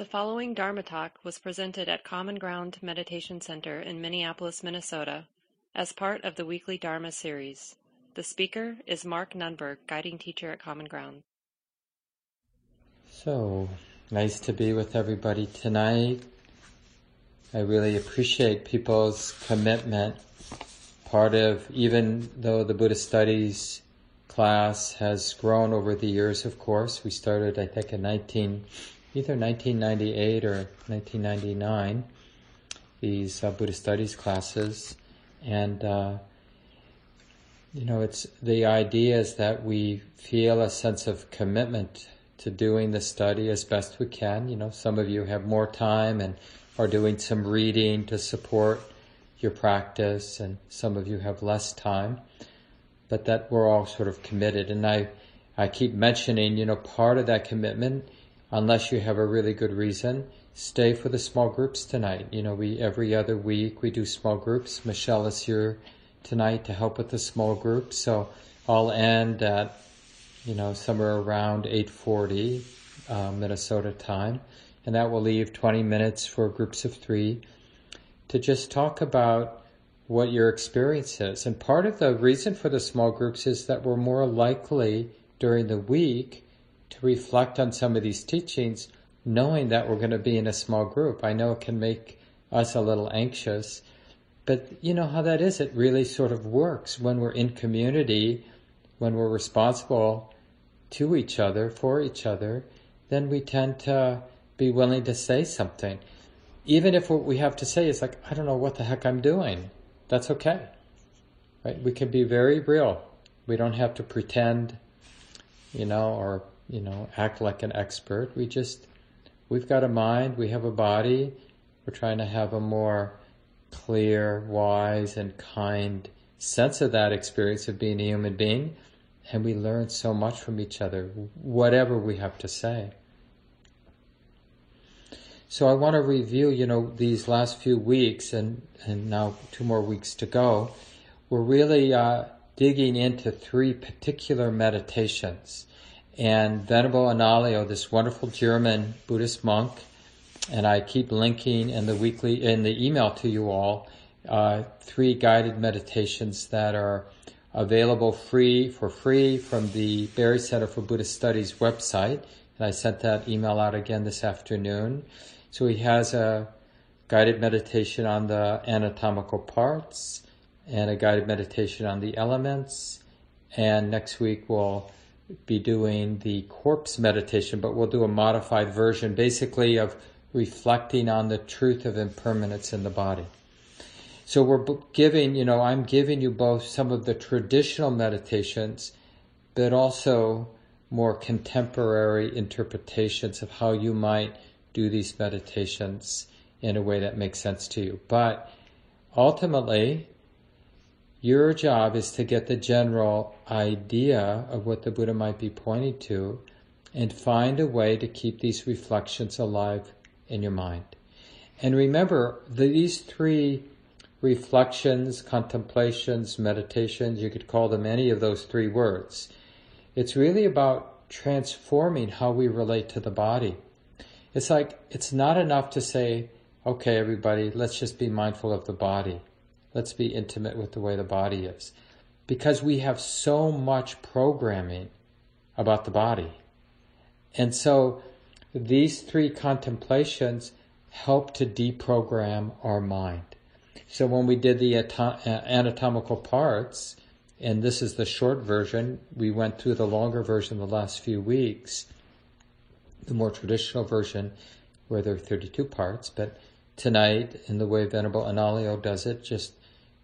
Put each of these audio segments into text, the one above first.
The following Dharma talk was presented at Common Ground Meditation Center in Minneapolis, Minnesota, as part of the weekly Dharma series. The speaker is Mark Nunberg, guiding teacher at Common Ground. So, nice to be with everybody tonight. I really appreciate people's commitment. Part of, even though the Buddhist Studies class has grown over the years, of course, we started, I think, in 19 either 1998 or 1999, these uh, Buddhist studies classes. And, uh, you know, it's the idea is that we feel a sense of commitment to doing the study as best we can. You know, some of you have more time and are doing some reading to support your practice, and some of you have less time. But that we're all sort of committed. And I, I keep mentioning, you know, part of that commitment unless you have a really good reason, stay for the small groups tonight. You know, we every other week we do small groups. Michelle is here tonight to help with the small groups. So I'll end at you know somewhere around 8:40 uh, Minnesota time, and that will leave 20 minutes for groups of three to just talk about what your experience is. And part of the reason for the small groups is that we're more likely during the week to reflect on some of these teachings, knowing that we're going to be in a small group. I know it can make us a little anxious, but you know how that is. It really sort of works when we're in community, when we're responsible to each other, for each other, then we tend to be willing to say something. Even if what we have to say is like, I don't know what the heck I'm doing. That's okay. Right? We can be very real. We don't have to pretend, you know, or you know, act like an expert. We just, we've got a mind, we have a body. We're trying to have a more clear, wise, and kind sense of that experience of being a human being. And we learn so much from each other, whatever we have to say. So I want to review, you know, these last few weeks and, and now two more weeks to go. We're really uh, digging into three particular meditations and Venerable Analayo, this wonderful German Buddhist monk, and I keep linking in the weekly in the email to you all uh, three guided meditations that are available free for free from the Barre Center for Buddhist Studies website. And I sent that email out again this afternoon. So he has a guided meditation on the anatomical parts and a guided meditation on the elements. And next week we'll be doing the corpse meditation, but we'll do a modified version basically of reflecting on the truth of impermanence in the body. So we're giving, you know, I'm giving you both some of the traditional meditations, but also more contemporary interpretations of how you might do these meditations in a way that makes sense to you. But ultimately, your job is to get the general idea of what the Buddha might be pointing to and find a way to keep these reflections alive in your mind. And remember, these three reflections, contemplations, meditations, you could call them any of those three words. It's really about transforming how we relate to the body. It's like, it's not enough to say, okay, everybody, let's just be mindful of the body. Let's be intimate with the way the body is. Because we have so much programming about the body. And so these three contemplations help to deprogram our mind. So when we did the uh, anatomical parts, and this is the short version, we went through the longer version the last few weeks, the more traditional version where there are 32 parts, but tonight, in the way Venerable Analayo does it, just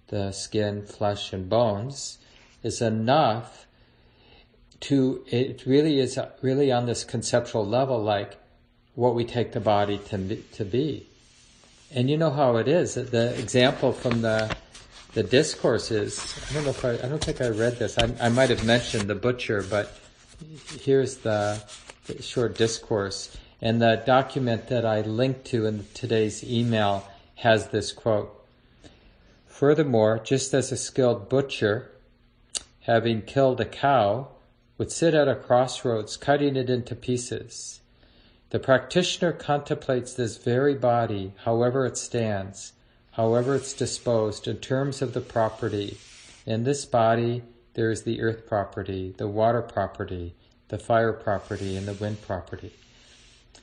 the skin, flesh, and bones, is enough to, it really is really on this conceptual level like what we take the body to, to be. And you know how it is. The example from the the discourse is I don't know if I I don't think I read this. I, I might have mentioned the butcher, but here's the, the short discourse. And the document that I linked to in today's email has this quote. Furthermore, just as a skilled butcher, having killed a cow, would sit at a crossroads cutting it into pieces, The practitioner contemplates this very body, however it stands, however it's disposed, in terms of the property. In this body, there is the earth property, the water property, the fire property, and the wind property.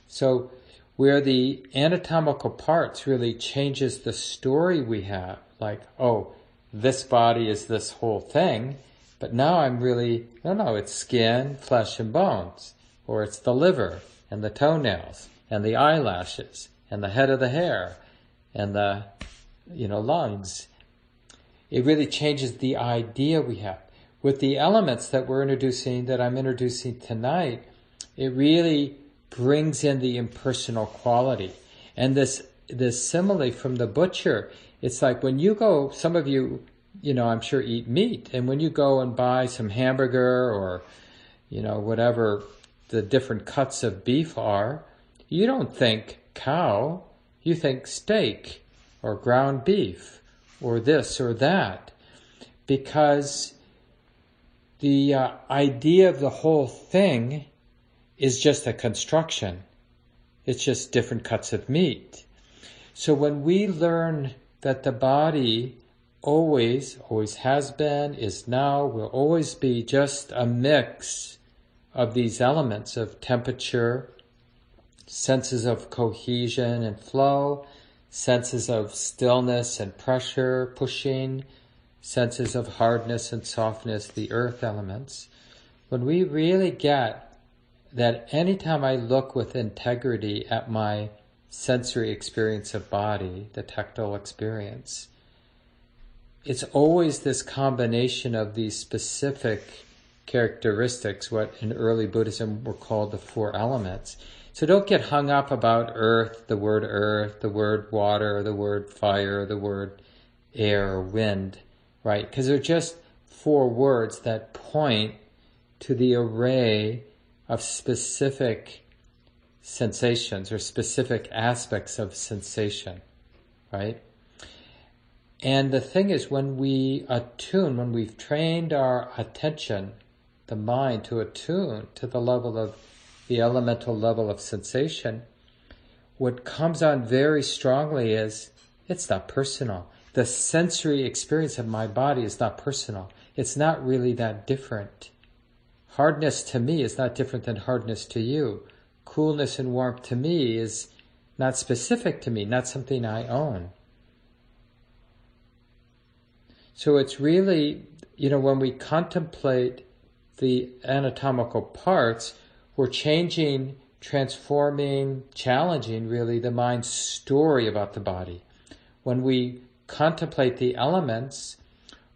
So, where the anatomical parts really changes the story we have, like, oh, this body is this whole thing, but now I'm really, no, no, it's skin, flesh, and bones, or it's the liver, and the toenails, and the eyelashes, and the head of the hair, and the, you know, lungs. It really changes the idea we have with the elements that we're introducing, that I'm introducing tonight, it really brings in the impersonal quality. And this, this simile from the butcher, it's like when you go, some of you, you know, I'm sure eat meat, and when you go and buy some hamburger or, you know, whatever the different cuts of beef are, you don't think cow, you think steak or ground beef or this or that. Because the uh, idea of the whole thing is just a construction. It's just different cuts of meat. So when we learn that the body always, always has been, is now, will always be just a mix of these elements of temperature, senses of cohesion and flow, senses of stillness and pressure, pushing, senses of hardness and softness, the earth elements, when we really get that anytime I look with integrity at my sensory experience of body, the tactile experience, it's always this combination of these specific characteristics, what in early Buddhism were called the four elements. So don't get hung up about earth, the word earth, the word water, the word fire, the word air, or wind right? Because they're just four words that point to the array of specific sensations or specific aspects of sensation, right? And the thing is, when we attune, when we've trained our attention, the mind to attune to the level of the elemental level of sensation, what comes on very strongly is it's not personal the sensory experience of my body is not personal. It's not really that different. Hardness to me is not different than hardness to you. Coolness and warmth to me is not specific to me, not something I own. So it's really, you know, when we contemplate the anatomical parts, we're changing, transforming, challenging really the mind's story about the body. When we contemplate the elements,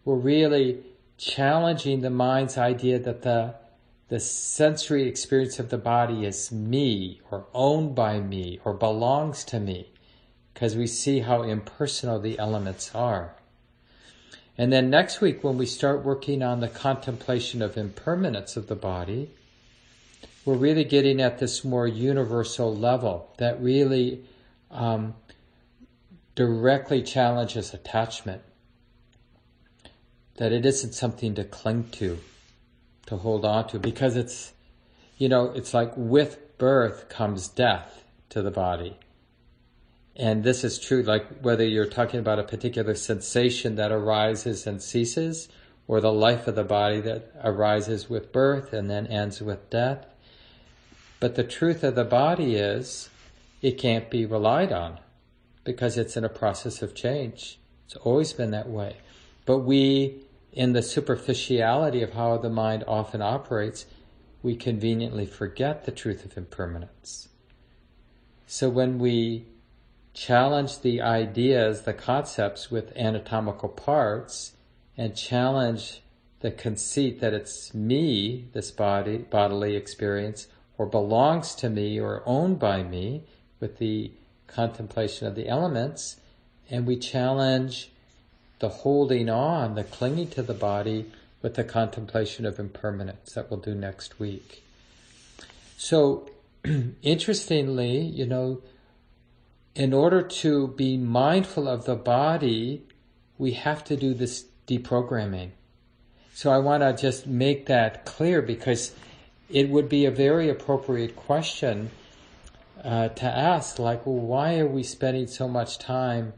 we're really challenging the mind's idea that the the sensory experience of the body is me or owned by me or belongs to me because we see how impersonal the elements are. And then next week, when we start working on the contemplation of impermanence of the body, we're really getting at this more universal level that really um, directly challenges attachment. That it isn't something to cling to, to hold on to, because it's, you know, it's like with birth comes death to the body. And this is true, like whether you're talking about a particular sensation that arises and ceases, or the life of the body that arises with birth and then ends with death. But the truth of the body is, it can't be relied on because it's in a process of change. It's always been that way. But we, in the superficiality of how the mind often operates, we conveniently forget the truth of impermanence. So when we challenge the ideas, the concepts with anatomical parts, and challenge the conceit that it's me, this body, bodily experience, or belongs to me or owned by me, with the contemplation of the elements, and we challenge the holding on, the clinging to the body with the contemplation of impermanence that we'll do next week. So, interestingly, you know, in order to be mindful of the body, we have to do this deprogramming. So I want to just make that clear because it would be a very appropriate question uh, to ask, like, well, why are we spending so much time,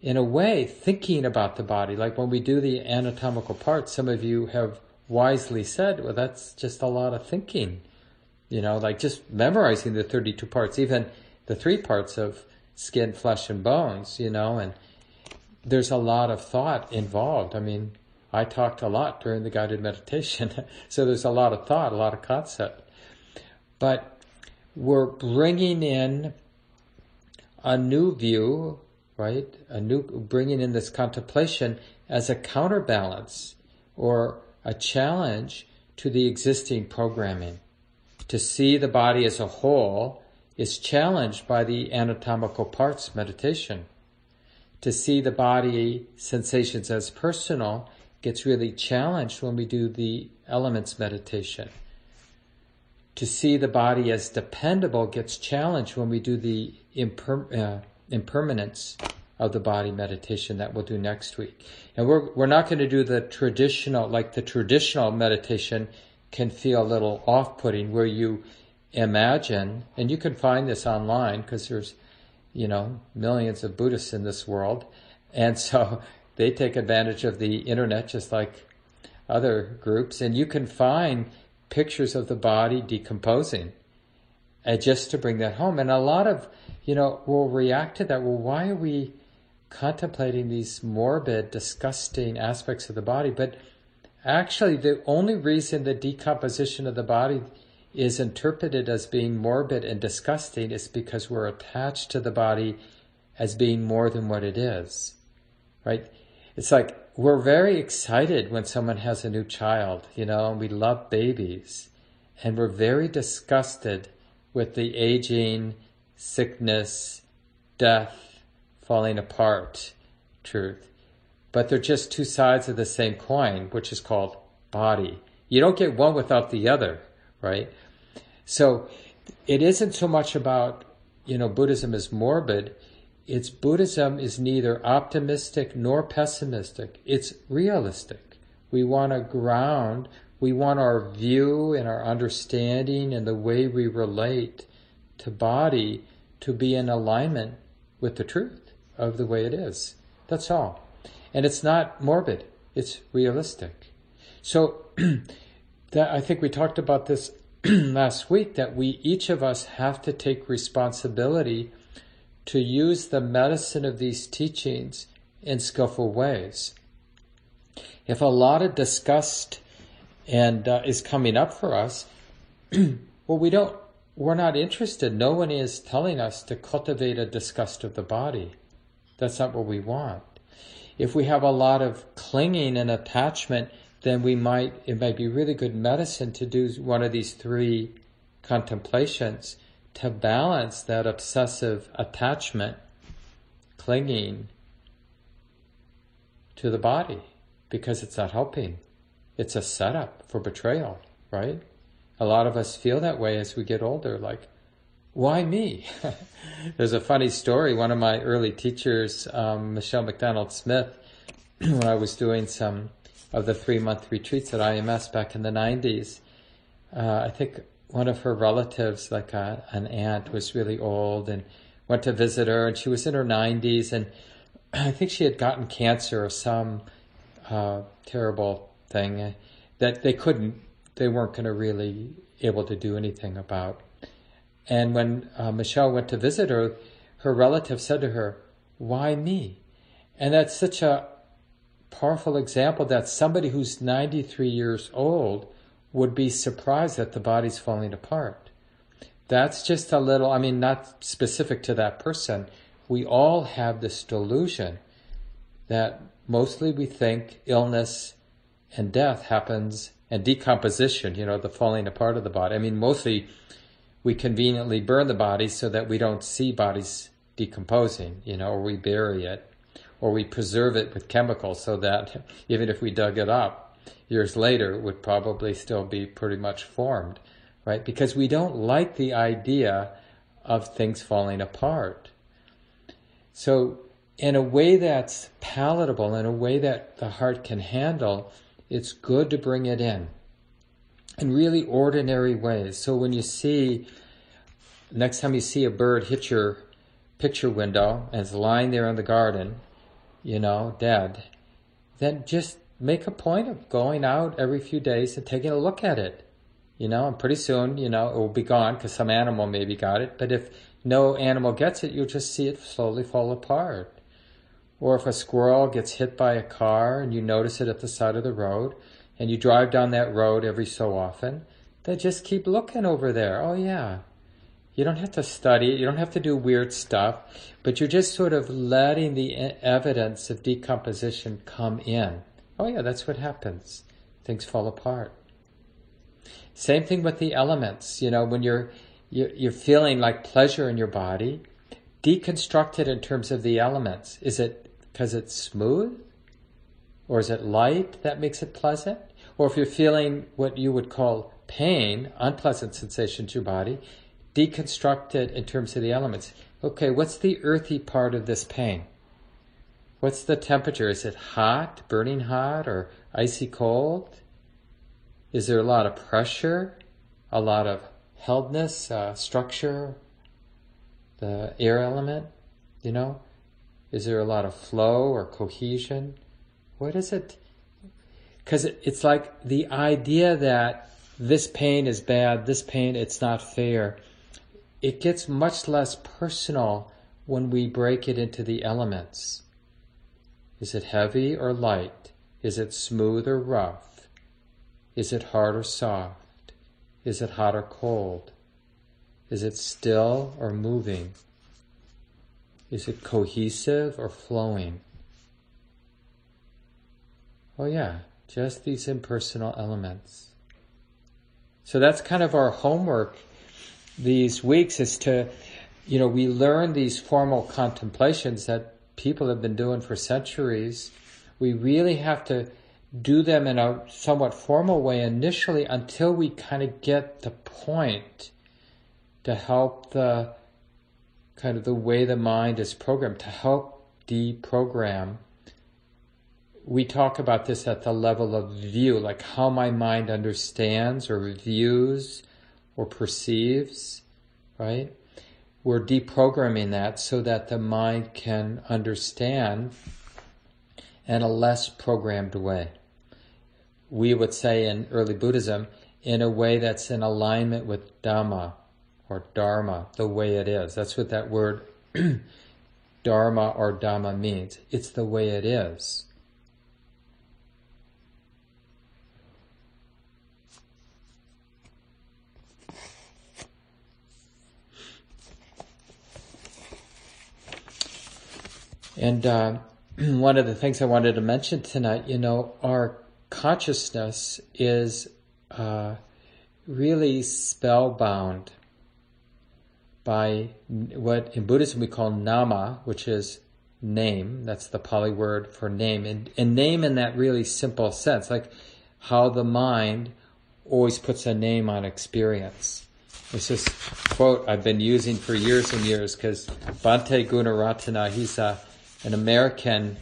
in a way, thinking about the body? Like when we do the anatomical parts, some of you have wisely said, well, that's just a lot of thinking. You know, like just memorizing the 32 parts, even the three parts of skin, flesh, and bones, you know, and there's a lot of thought involved. I mean, I talked a lot during the guided meditation, so there's a lot of thought, a lot of concept. But we're bringing in a new view, right? A new, bringing in this contemplation as a counterbalance or a challenge to the existing programming. To see the body as a whole is challenged by the anatomical parts meditation. To see the body sensations as personal gets really challenged when we do the elements meditation. To see the body as dependable gets challenged when we do the imper- uh, impermanence of the body meditation that we'll do next week. And we're, we're not going to do the traditional, like the traditional meditation can feel a little off-putting where you imagine, and you can find this online because there's, you know, millions of Buddhists in this world. And so they take advantage of the internet just like other groups, and you can find pictures of the body decomposing, and just to bring that home. And a lot of, you know, will react to that. Well, why are we contemplating these morbid, disgusting aspects of the body? But actually, the only reason the decomposition of the body is interpreted as being morbid and disgusting is because we're attached to the body as being more than what it is. Right? It's like we're very excited when someone has a new child, you know, and we love babies. And we're very disgusted with the aging, sickness, death, falling apart truth. But they're just two sides of the same coin, which is called body. You don't get one without the other, right? So it isn't so much about, you know, Buddhism is morbid its Buddhism is neither optimistic nor pessimistic. It's realistic. We want to ground, we want our view and our understanding and the way we relate to body to be in alignment with the truth of the way it is. That's all. And it's not morbid, it's realistic. So that I think we talked about this last week that we each of us have to take responsibility to use the medicine of these teachings in skillful ways. If a lot of disgust and uh, is coming up for us, well, we don't, we're not interested. No one is telling us to cultivate a disgust of the body. That's not what we want. If we have a lot of clinging and attachment, then we might, it might be really good medicine to do one of these three contemplations to balance that obsessive attachment, clinging to the body because it's not helping. It's a setup for betrayal, right? A lot of us feel that way as we get older, like, why me? There's a funny story. One of my early teachers, um, Michelle McDonald Smith, when I was doing some of the three month retreats at IMS back in the 90s, uh, I think one of her relatives, like a, an aunt, was really old and went to visit her, and she was in her 90s, and I think she had gotten cancer or some uh, terrible thing that they couldn't, they weren't going to really able to do anything about. And when uh, Michelle went to visit her, her relative said to her, "Why me?" And that's such a powerful example that somebody who's 93 years old would be surprised that the body's falling apart. That's just a little, I mean, not specific to that person. We all have this delusion that mostly we think illness and death happens and decomposition, you know, the falling apart of the body. I mean, mostly we conveniently burn the body so that we don't see bodies decomposing, you know, or we bury it, or we preserve it with chemicals so that even if we dug it up, years later it would probably still be pretty much formed, right? Because we don't like the idea of things falling apart. So, in a way that's palatable, in a way that the heart can handle, it's good to bring it in in really ordinary ways. So, when you see next time you see a bird hit your picture window and it's lying there in the garden, you know, dead, then just make a point of going out every few days and taking a look at it. You know, and pretty soon, you know, it will be gone because some animal maybe got it. But if no animal gets it, you'll just see it slowly fall apart. Or if a squirrel gets hit by a car and you notice it at the side of the road and you drive down that road every so often, then just keep looking over there. Oh yeah. You don't have to study. You don't have to do weird stuff, but you're just sort of letting the evidence of decomposition come in. Oh yeah, that's what happens. Things fall apart. Same thing with the elements. You know, when you're you're feeling like pleasure in your body, deconstruct it in terms of the elements. Is it because it's smooth? Or is it light that makes it pleasant? Or if you're feeling what you would call pain, unpleasant sensation to your body, deconstruct it in terms of the elements. Okay, what's the earthy part of this pain? What's the temperature? Is it hot, burning hot, or icy cold? Is there a lot of pressure, a lot of heldness, uh, structure, the air element? You know, is there a lot of flow or cohesion? What is it? Because it's like the idea that this pain is bad, this pain it's not fair. It gets much less personal when we break it into the elements. Is it heavy or light? Is it smooth or rough? Is it hard or soft? Is it hot or cold? Is it still or moving? Is it cohesive or flowing? Oh, yeah, just these impersonal elements. So that's kind of our homework these weeks is to, you know, we learn these formal contemplations that people have been doing for centuries. We really have to do them in a somewhat formal way initially until we kind of get the point to help the kind of the way the mind is programmed, to help deprogram. We talk about this at the level of view, like how my mind understands or views or perceives, right? We're deprogramming that so that the mind can understand in a less programmed way we would say in early Buddhism, in a way that's in alignment with Dhamma or Dharma, the way it is. That's what that word Dharma or Dhamma means. It's the way it is. And uh, one of the things I wanted to mention tonight, you know, our consciousness is uh, really spellbound by what in Buddhism we call nama, which is name. That's the Pali word for name. And, and name in that really simple sense, like how the mind always puts a name on experience. It's this quote I've been using for years and years because Bhante Gunaratana, he's a, an American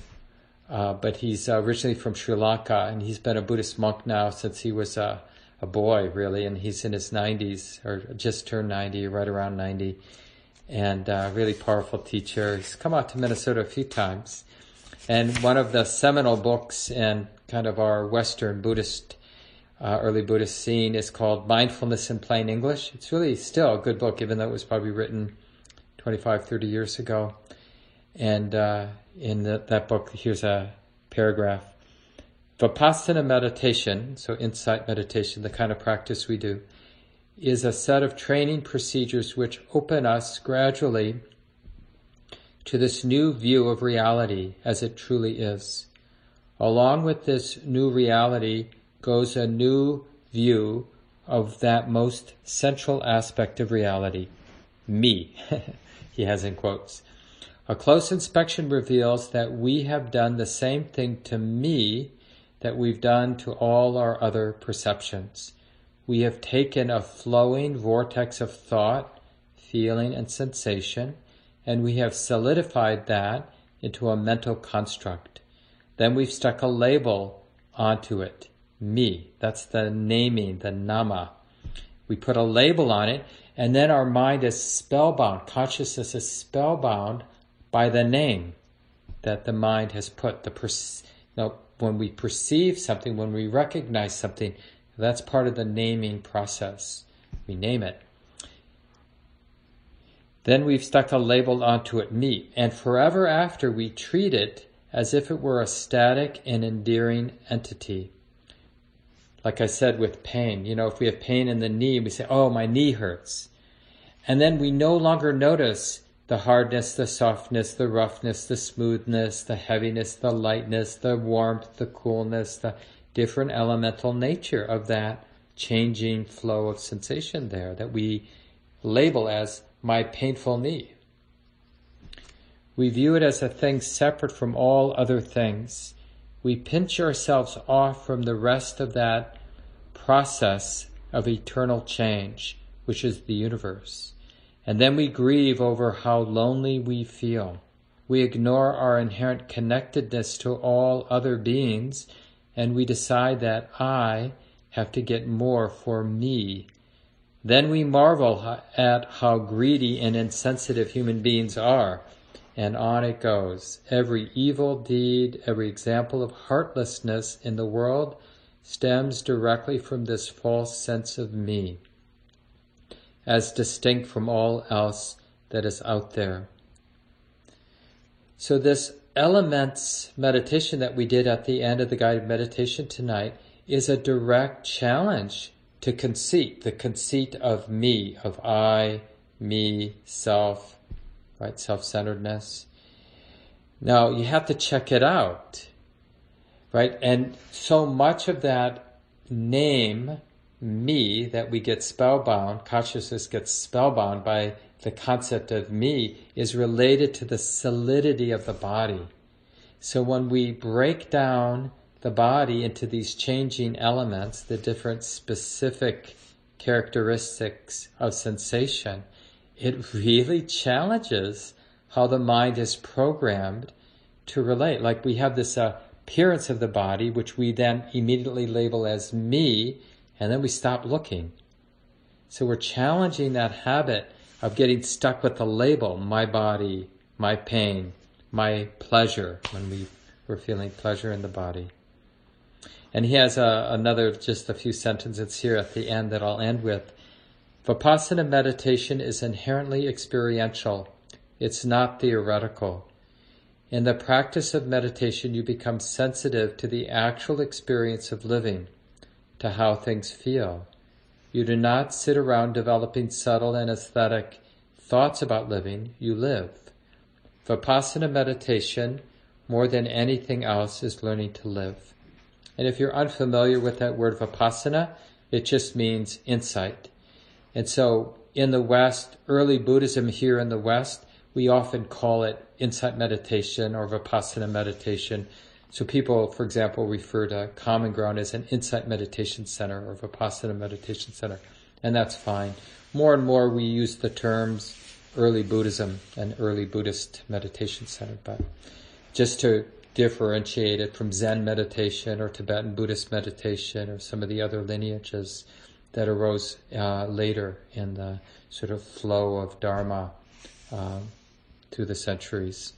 uh, but he's uh, originally from Sri Lanka, and he's been a Buddhist monk now since he was a, a boy, really, and he's in his 90s, or just turned 90, right around 90, and uh, really powerful teacher. He's come out to Minnesota a few times, and one of the seminal books in kind of our Western Buddhist, uh, early Buddhist scene is called Mindfulness in Plain English. It's really still a good book, even though it was probably written 25, 30 years ago. And uh, in the, that book, here's a paragraph. Vipassana meditation, so insight meditation, the kind of practice we do, is a set of training procedures which open us gradually to this new view of reality as it truly is. Along with this new reality goes a new view of that most central aspect of reality, me, he has in quotes. A close inspection reveals that we have done the same thing to me that we've done to all our other perceptions. We have taken a flowing vortex of thought, feeling, and sensation, and we have solidified that into a mental construct. Then we've stuck a label onto it. Me. That's the naming, the nama. We put a label on it, And then our mind is spellbound, consciousness is spellbound by the name that the mind has put. The per- you know, when we perceive something, when we recognize something, that's part of the naming process. We name it. Then we've stuck a label onto it, me, and forever after we treat it as if it were a static and endearing entity. Like I said with pain, you know, if we have pain in the knee, we say, oh, my knee hurts. And then we no longer notice the hardness, the softness, the roughness, the smoothness, the heaviness, the lightness, the warmth, the coolness, the different elemental nature of that changing flow of sensation there that we label as my painful knee. We view it as a thing separate from all other things. We pinch ourselves off from the rest of that process of eternal change, which is the universe. And then we grieve over how lonely we feel. We ignore our inherent connectedness to all other beings, and we decide that I have to get more for me then we marvel at how greedy and insensitive human beings are. And on it goes. Every evil deed, every example of heartlessness in the world stems directly from this false sense of me, as distinct from all else that is out there. So, this elements meditation that we did at the end of the guided meditation tonight is a direct challenge to conceit, the conceit of me, of I, me, self, right? Self centeredness. Now you have to check it out, right? And so much of that name, me, that we get spellbound, consciousness gets spellbound by the concept of me, is related to the solidity of the body. So when we break down the body into these changing elements, the different specific characteristics of sensation, it really challenges how the mind is programmed to relate. Like we have this appearance of the body, which we then immediately label as me, and then we stop looking. So we're challenging that habit of getting stuck with the label, my body, my pain, my pleasure, when we, we're feeling pleasure in the body. And he has a, another, just a few sentences here at the end that I'll end with. Vipassana meditation is inherently experiential. It's not theoretical. In the practice of meditation, you become sensitive to the actual experience of living, to how things feel. You do not sit around developing subtle and aesthetic thoughts about living, you live. Vipassana meditation, more than anything else, is learning to live. And if you're unfamiliar with that word vipassana, it just means insight. And so in the West, early Buddhism here in the West, we often call it insight meditation or vipassana meditation. So people, for example, refer to Common Ground as an insight meditation center or vipassana meditation center. And that's fine. More and more we use the terms early Buddhism and early Buddhist meditation center, but just to differentiate it from Zen meditation or Tibetan Buddhist meditation or some of the other lineages that arose uh, later in the sort of flow of Dharma uh, through the centuries.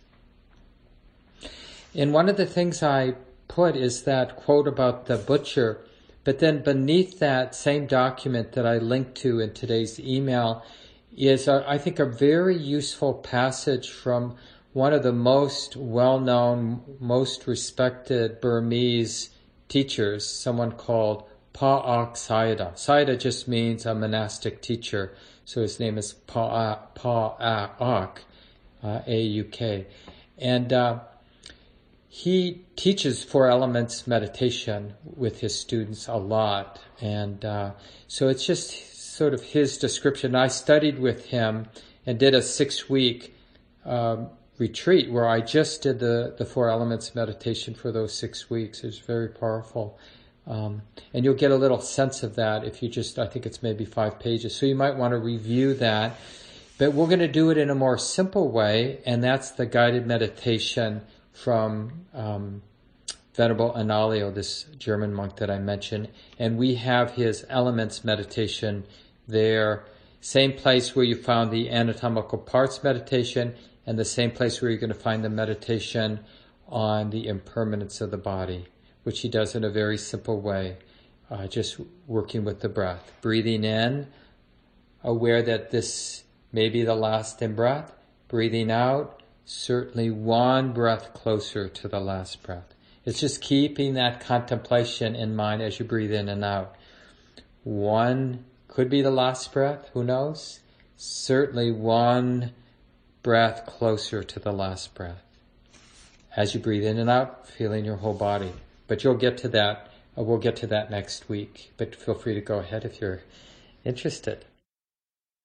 And one of the things I put is that quote about the butcher, but then beneath that same document that I linked to in today's email is, I think, a very useful passage from one of the most well known, most respected Burmese teachers, someone called Pa Auk Sayadaw. Sayadaw just means a monastic teacher, so his name is Pa, pa Auk, uh, A-U-K. And uh, he teaches Four Elements meditation with his students a lot. And uh, so it's just sort of his description. I studied with him and did a six week um, retreat where I just did the, the four elements meditation for those six weeks. It was very powerful. Um, and you'll get a little sense of that if you just, I think it's maybe five pages. So you might want to review that. But we're going to do it in a more simple way, and that's the guided meditation from um, Venerable Analayo, this German monk that I mentioned. And we have his elements meditation there Same place where you found the anatomical parts meditation and the same place where you're going to find the meditation on the impermanence of the body, which he does in a very simple way, uh, just working with the breath. Breathing in, aware that this may be the last in breath. Breathing out, certainly one breath closer to the last breath. It's just keeping that contemplation in mind as you breathe in and out. One could be the last breath, who knows? Certainly one breath closer to the last breath. As you breathe in and out, feeling your whole body. But you'll get to that, uh, we'll get to that next week. But feel free to go ahead if you're interested.